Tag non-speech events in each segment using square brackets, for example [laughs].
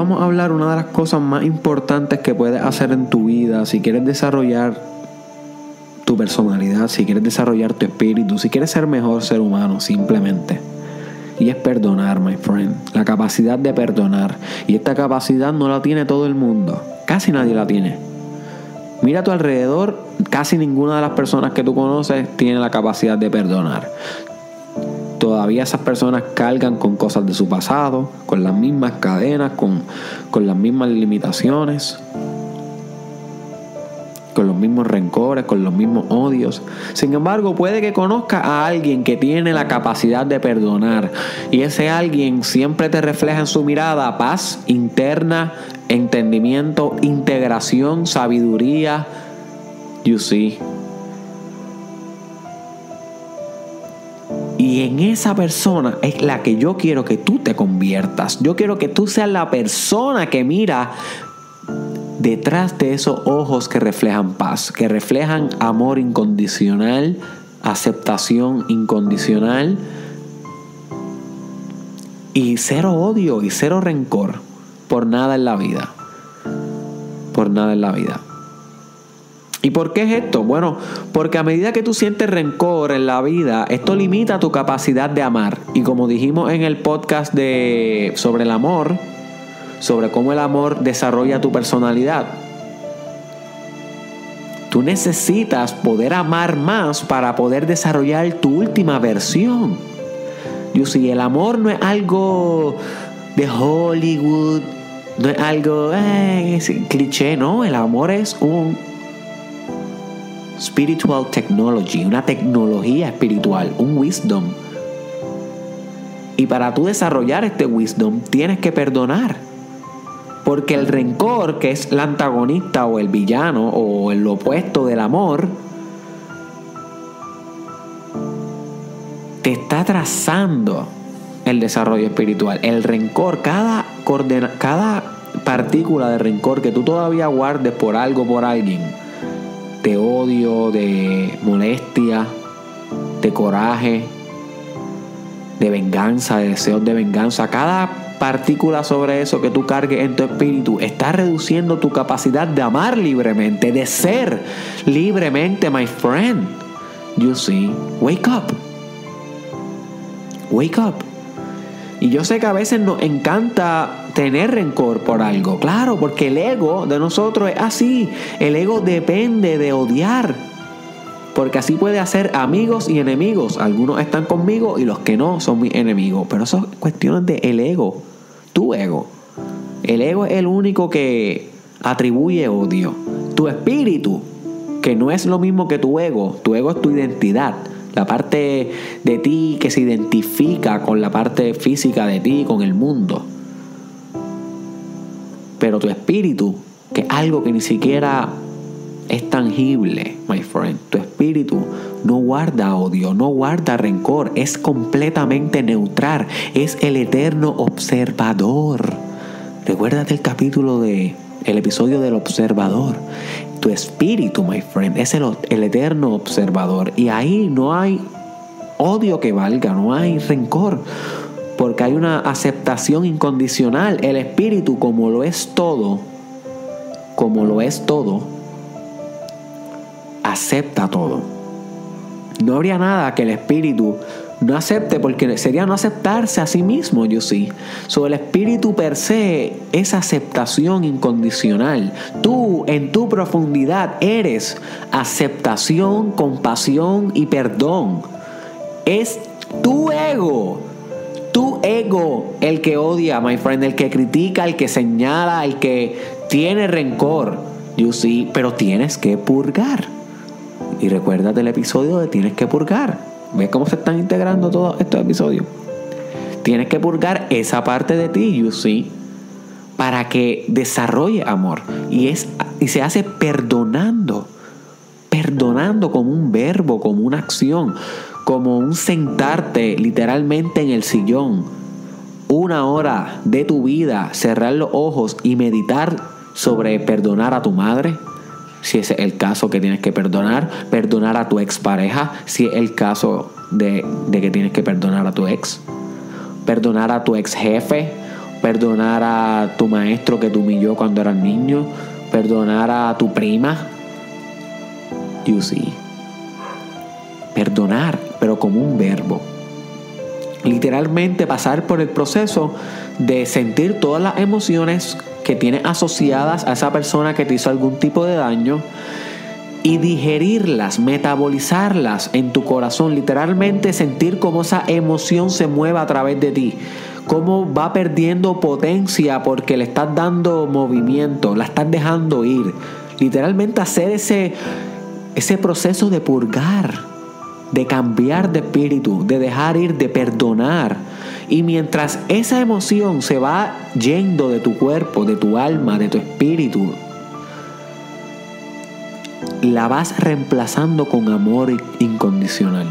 Vamos a hablar una de las cosas más importantes que puedes hacer en tu vida si quieres desarrollar tu personalidad, si quieres desarrollar tu espíritu, si quieres ser mejor ser humano simplemente. Y es perdonar, my friend. La capacidad de perdonar. Y esta capacidad no la tiene todo el mundo. Casi nadie la tiene. Mira a tu alrededor, casi ninguna de las personas que tú conoces tiene la capacidad de perdonar todavía esas personas cargan con cosas de su pasado, con las mismas cadenas, con, con las mismas limitaciones, con los mismos rencores, con los mismos odios. Sin embargo, puede que conozca a alguien que tiene la capacidad de perdonar y ese alguien siempre te refleja en su mirada paz interna, entendimiento, integración, sabiduría. You see. Y en esa persona es la que yo quiero que tú te conviertas. Yo quiero que tú seas la persona que mira detrás de esos ojos que reflejan paz, que reflejan amor incondicional, aceptación incondicional y cero odio y cero rencor por nada en la vida. Por nada en la vida. ¿Y por qué es esto? Bueno, porque a medida que tú sientes rencor en la vida, esto limita tu capacidad de amar. Y como dijimos en el podcast de sobre el amor, sobre cómo el amor desarrolla tu personalidad. Tú necesitas poder amar más para poder desarrollar tu última versión. Yo sí, el amor no es algo de Hollywood, no es algo eh, cliché, no, el amor es un spiritual technology, una tecnología espiritual, un wisdom. Y para tú desarrollar este wisdom tienes que perdonar. Porque el rencor, que es el antagonista o el villano o el opuesto del amor, te está trazando el desarrollo espiritual. El rencor, cada, cada partícula de rencor que tú todavía guardes por algo, por alguien, de odio, de molestia, de coraje, de venganza, de deseos de venganza. Cada partícula sobre eso que tú cargues en tu espíritu está reduciendo tu capacidad de amar libremente, de ser libremente, my friend. You see, wake up. Wake up. Y yo sé que a veces nos encanta tener rencor por algo, claro, porque el ego de nosotros es así. El ego depende de odiar. Porque así puede hacer amigos y enemigos. Algunos están conmigo y los que no son mis enemigos. Pero eso es cuestión de el ego. Tu ego. El ego es el único que atribuye odio. Tu espíritu, que no es lo mismo que tu ego. Tu ego es tu identidad la parte de ti que se identifica con la parte física de ti, con el mundo. Pero tu espíritu, que es algo que ni siquiera es tangible, my friend. Tu espíritu no guarda odio, no guarda rencor, es completamente neutral, es el eterno observador. Recuérdate el capítulo de el episodio del observador. Tu espíritu, my friend, es el, el eterno observador. Y ahí no hay odio que valga, no hay rencor, porque hay una aceptación incondicional. El espíritu, como lo es todo, como lo es todo, acepta todo. No habría nada que el espíritu no acepte porque sería no aceptarse a sí mismo, yo sí. Sobre el espíritu per se es aceptación incondicional. Tú en tu profundidad eres aceptación, compasión y perdón. Es tu ego. Tu ego el que odia, my friend, el que critica, el que señala, el que tiene rencor. You see, pero tienes que purgar. Y recuerda del episodio de tienes que purgar. ¿Ves cómo se están integrando todos estos episodios? Tienes que purgar esa parte de ti, you see, para que desarrolle amor. Y, es, y se hace perdonando. Perdonando como un verbo, como una acción, como un sentarte literalmente en el sillón. Una hora de tu vida, cerrar los ojos y meditar sobre perdonar a tu madre, si es el caso que tienes que perdonar, perdonar a tu expareja, si es el caso de, que tienes que perdonar a tu ex, perdonar a tu ex jefe perdonar a tu maestro que te humilló cuando eras niño, perdonar a tu prima. You see. Perdonar, pero como un verbo. Literalmente pasar por el proceso de sentir todas las emociones que tienes asociadas a esa persona que te hizo algún tipo de daño y digerirlas, metabolizarlas en tu corazón, literalmente sentir cómo esa emoción se mueve a través de ti, cómo va perdiendo potencia porque le estás dando movimiento, la estás dejando ir. Literalmente hacer ese, ese proceso de purgar, de cambiar de espíritu, de dejar ir, de perdonar. Y mientras esa emoción se va yendo de tu cuerpo, de tu alma, de tu espíritu, la vas reemplazando con amor incondicional.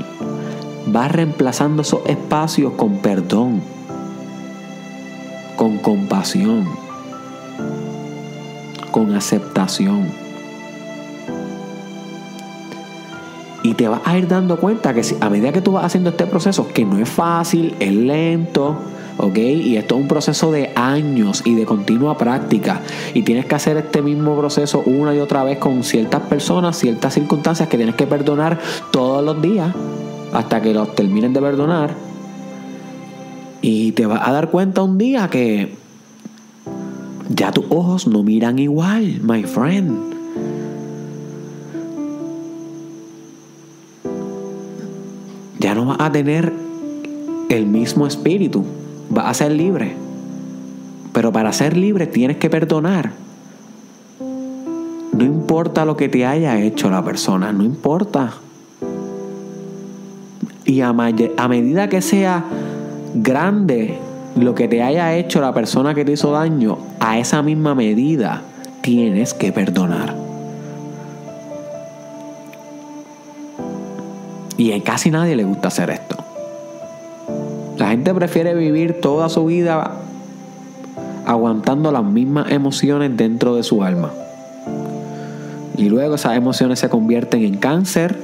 Vas reemplazando esos espacios con perdón, con compasión, con aceptación. Te vas a ir dando cuenta que a medida que tú vas haciendo este proceso, que no es fácil, es lento, ¿ok? Y esto es un proceso de años y de continua práctica. Y tienes que hacer este mismo proceso una y otra vez con ciertas personas, ciertas circunstancias que tienes que perdonar todos los días hasta que los termines de perdonar. Y te vas a dar cuenta un día que ya tus ojos no miran igual, my friend. A tener el mismo espíritu vas a ser libre. Pero para ser libre tienes que perdonar. No importa lo que te haya hecho la persona, no importa. Y a, a, medida que sea grande lo que te haya hecho la persona que te hizo daño, a esa misma medida tienes que perdonar. Y a casi nadie le gusta hacer esto. La gente prefiere vivir toda su vida aguantando las mismas emociones dentro de su alma. Y luego esas emociones se convierten en cáncer,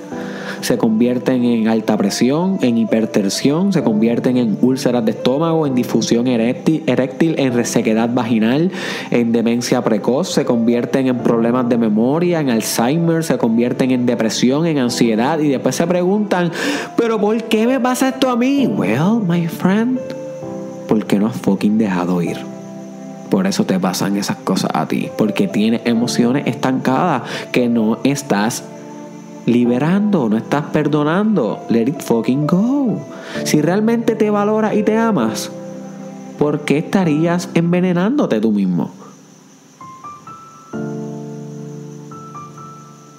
se convierten en alta presión, en hipertensión, se convierten en úlceras de estómago, en difusión eréctil, en resequedad vaginal, en demencia precoz, se convierten en problemas de memoria, en Alzheimer, se convierten en depresión, en ansiedad y después se preguntan, pero ¿por qué me pasa esto a mí? Well, my friend, porque no has fucking dejado ir. Por eso te pasan esas cosas a ti. Porque tienes emociones estancadas que no estás liberando, no estás perdonando. Let it fucking go. Si realmente te valoras y te amas, ¿por qué estarías envenenándote tú mismo?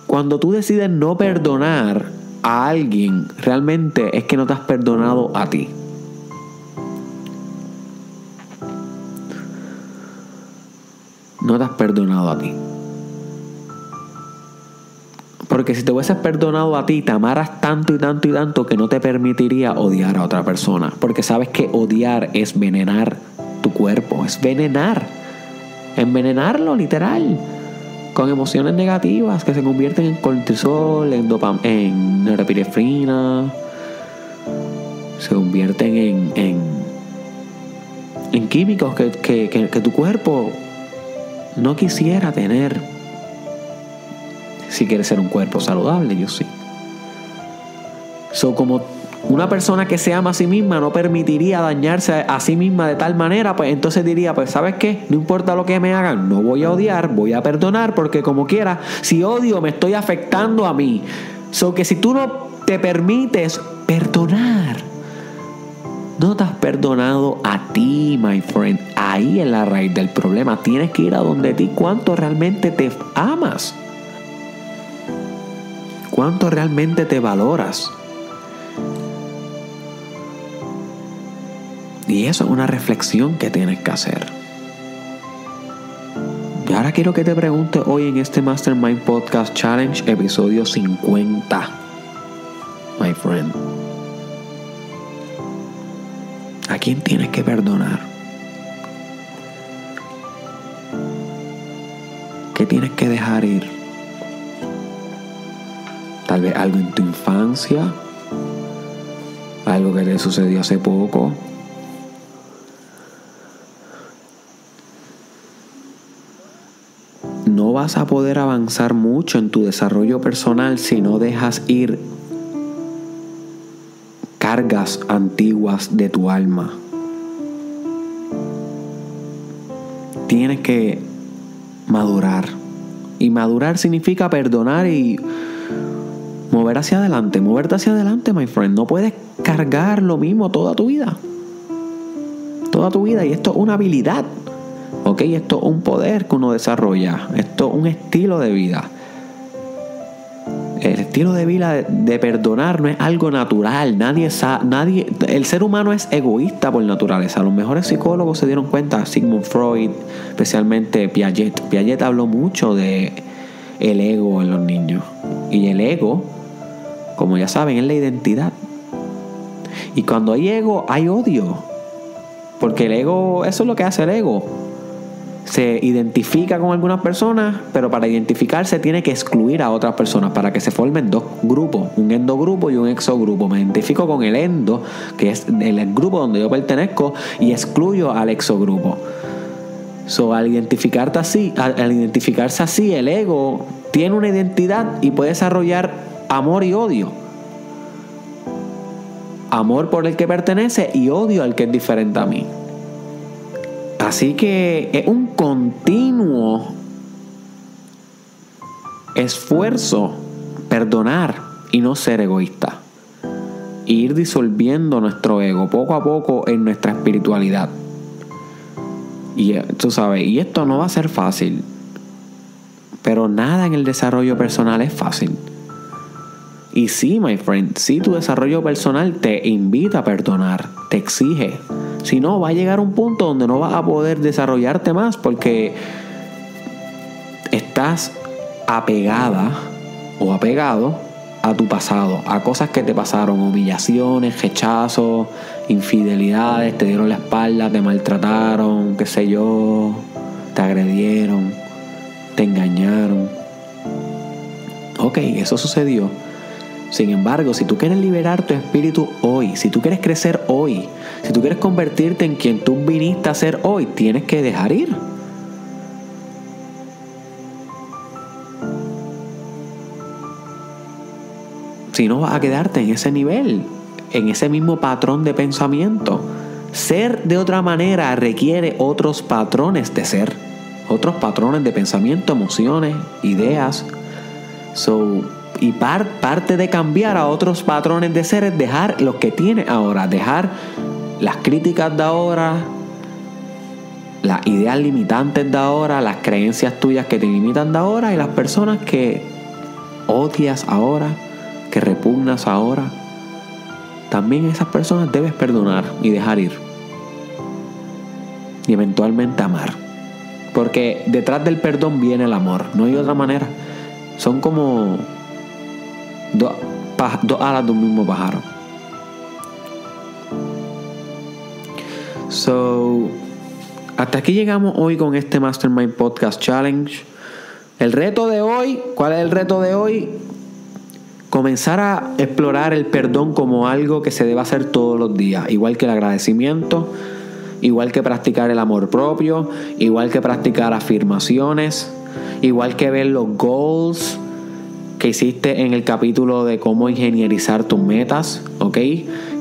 Cuando tú decides no perdonar a alguien, realmente es que no te has perdonado a ti. No te has perdonado a ti. Porque si te hubieses perdonado a ti, te amaras tanto y tanto y tanto que no te permitiría odiar a otra persona. Porque sabes que odiar es venenar tu cuerpo, es venenar. Envenenarlo literal. Con emociones negativas que se convierten en cortisol, en dopam en norepinefrina. Se convierten en, en, en químicos que, que, que tu cuerpo no quisiera tener si quieres ser un cuerpo saludable, yo sí. So, como una persona que se ama a sí misma no permitiría dañarse a sí misma de tal manera, pues entonces diría, pues sabes qué, no importa lo que me hagan, no voy a odiar, voy a perdonar, porque como quiera, si odio me estoy afectando a mí. So que si tú no te permites perdonar, no te has perdonado a ti, my friend. Ahí es la raíz del problema. Tienes que ir a donde ti cuánto realmente te amas cuánto realmente te valoras. Y eso es una reflexión que tienes que hacer. Y ahora quiero que te pregunte hoy en este Mastermind Podcast Challenge, episodio 50. My friend. ¿A quién tienes que perdonar? ¿Qué tienes que dejar ir? algo en tu infancia, algo que te sucedió hace poco. No vas a poder avanzar mucho en tu desarrollo personal si no dejas ir cargas antiguas de tu alma. Tienes que madurar. Y madurar significa perdonar y mover hacia adelante, moverte hacia adelante, my friend. No puedes cargar lo mismo toda tu vida. Toda tu vida. Y esto es una habilidad. ¿Ok? Esto es un poder que uno desarrolla. Esto es un estilo de vida. El estilo de vida de perdonar no es algo natural. Nadie nadie, el ser humano es egoísta por naturaleza. Los mejores psicólogos se dieron cuenta, Sigmund Freud, especialmente Piaget. Piaget habló mucho de el ego en los niños. Y el ego, como ya saben, es la identidad. Y cuando hay ego, hay odio. Porque el ego, eso es lo que hace el ego se identifica con algunas personas, pero para identificarse tiene que excluir a otras personas para que se formen dos grupos, un endogrupo y un exogrupo. Me identifico con el endo, que es el grupo donde yo pertenezco, y excluyo al exogrupo. So, al, identificarte así, al identificarse así, el ego tiene una identidad y puede desarrollar amor y odio. Amor por el que pertenece y odio al que es diferente a mí. Así que es un continuo esfuerzo perdonar y no ser egoísta. ir disolviendo nuestro ego poco a poco en nuestra espiritualidad. Y eh, tú sabes, y esto no va a ser fácil. Pero nada en el desarrollo personal es fácil. Y sí, my friend, sí tu desarrollo personal te invita a perdonar, te exige si no, va a llegar un punto donde no vas a poder desarrollarte más porque estás apegada o apegado a tu pasado, a cosas que te pasaron, humillaciones, rechazos, infidelidades, te dieron la espalda, te maltrataron, qué sé yo, te agredieron, te engañaron. Ok, eso sucedió. Sin embargo, si tú quieres liberar tu espíritu hoy, si tú quieres crecer hoy, si tú quieres convertirte en quien tú viniste a ser hoy, tienes que dejar ir. Si no vas a quedarte en ese nivel, en ese mismo patrón de pensamiento. Ser de otra manera requiere otros patrones de ser, otros patrones de pensamiento, emociones, ideas. So, y parte de cambiar a otros patrones de ser es dejar lo que tiene ahora, dejar las críticas de ahora, las ideas limitantes de ahora, las creencias tuyas que te limitan de ahora y las personas que odias ahora, que repugnas ahora. También esas personas debes perdonar y dejar ir. Y eventualmente amar. Porque detrás del perdón viene el amor. No hay otra manera. Son como dos, alas de un mismo pájaro. So, hasta aquí llegamos hoy con este Mastermind Podcast Challenge. El reto de hoy, ¿cuál es el reto de hoy? Comenzar a explorar el perdón como algo que se debe hacer todos los días, igual que el agradecimiento, igual que practicar el amor propio, igual que practicar afirmaciones, igual que ver los goals que hiciste en el capítulo de cómo ingenierizar tus metas, ¿ok?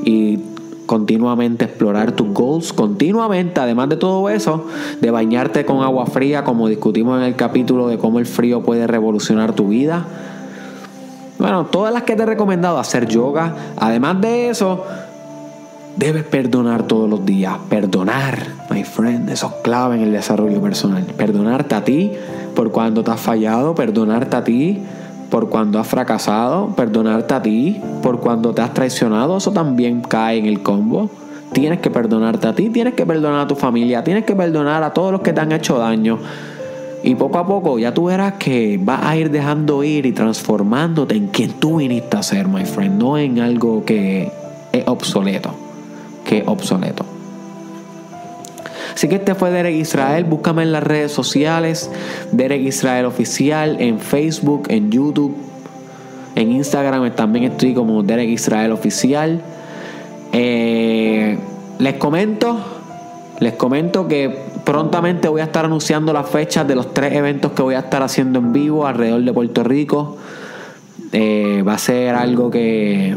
Y continuamente explorar tus goals, continuamente, además de todo eso, de bañarte con agua fría, como discutimos en el capítulo de cómo el frío puede revolucionar tu vida. Bueno, todas las que te he recomendado, hacer yoga, además de eso, debes perdonar todos los días. Perdonar, my friend, eso es clave en el desarrollo personal. Perdonarte a ti por cuando te has fallado, perdonarte a ti por cuando has fracasado, perdonarte a ti por cuando te has traicionado, eso también cae en el combo. Tienes que perdonarte a ti, tienes que perdonar a tu familia, tienes que perdonar a todos los que te han hecho daño. Y poco a poco ya tú verás que vas a ir dejando ir y transformándote en quien tú viniste a ser, my friend, no en algo que es obsoleto, que es obsoleto. Así que este fue Derek Israel. Búscame en las redes sociales. Derek Israel Oficial. En Facebook, en YouTube. En Instagram también estoy como Derek Israel Oficial. Eh, les comento. Les comento que prontamente voy a estar anunciando las fechas de los tres eventos que voy a estar haciendo en vivo alrededor de Puerto Rico. Eh, va a ser algo que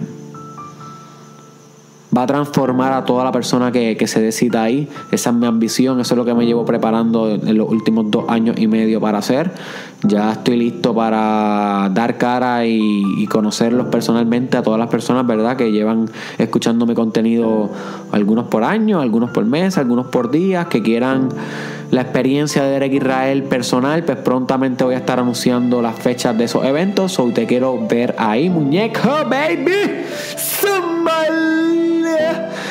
va a transformar a toda la persona que, se decida ahí. Esa es mi ambición, eso es lo que me llevo preparando en los últimos dos años y medio para hacer. Ya estoy listo para dar cara y, conocerlos personalmente a todas las personas, ¿verdad? Que llevan escuchando mi contenido, algunos por año, algunos por mes, algunos por días, que quieran la experiencia de Derek Israel personal, pues prontamente voy a estar anunciando las fechas de esos eventos. O te quiero ver ahí, muñeco, baby.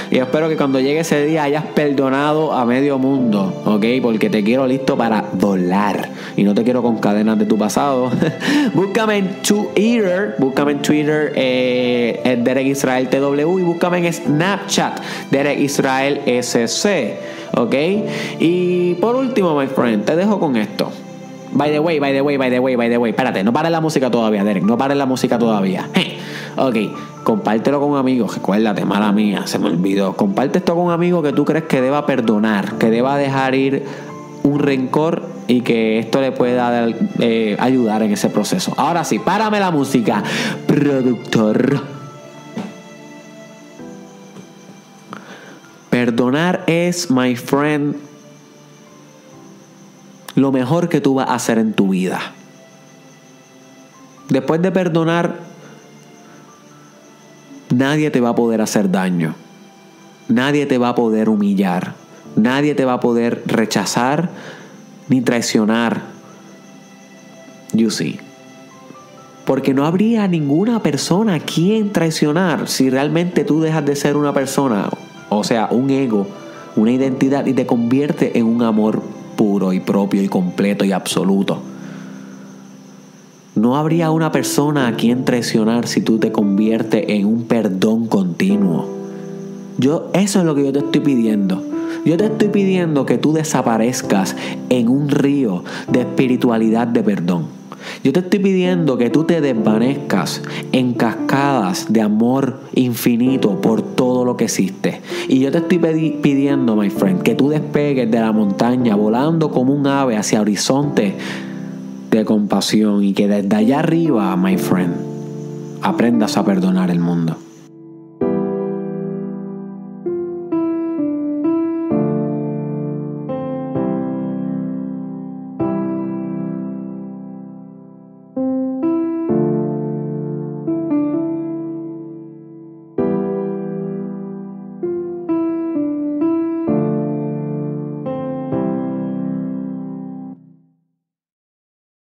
Y espero que cuando llegue ese día hayas perdonado a medio mundo, ¿ok? Porque te quiero listo para volar. Y no te quiero con cadenas de tu pasado. [laughs] búscame en Twitter, búscame en Twitter, eh, Derek Israel TW y búscame en Snapchat, Derek Israel SC, ¿ok? Y por último, my friend, te dejo con esto. By the way, by the way, by the way, by the way. Espérate, no pares la música todavía, Derek. No pares la música todavía. [laughs] ok, compártelo con un amigo. Recuérdate, mala mía, se me olvidó. Comparte esto con un amigo que tú crees que deba perdonar, que deba dejar ir un rencor y que esto le pueda eh, ayudar en ese proceso. Ahora sí, párame la música, productor. Perdonar es, my friend, lo mejor que tú vas a hacer en tu vida. Después de perdonar, nadie te va a poder hacer daño. Nadie te va a poder humillar. Nadie te va a poder rechazar ni traicionar. You see. Porque no habría ninguna persona a quien traicionar si realmente tú dejas de ser una persona, o sea, un ego, una identidad y te convierte en un amor puro y propio y completo y absoluto. No habría una persona a quien traicionar si tú te conviertes en un perdón continuo. Yo, eso es lo que yo te estoy pidiendo. Yo te estoy pidiendo que tú desaparezcas en un río de espiritualidad de perdón. Yo te estoy pidiendo que tú te desvanezcas en cascadas de amor infinito por todo lo que existe. Y yo te estoy pidiendo, my friend, que tú despegues de la montaña volando como un ave hacia horizonte de compasión y que desde allá arriba, my friend, aprendas a perdonar el mundo.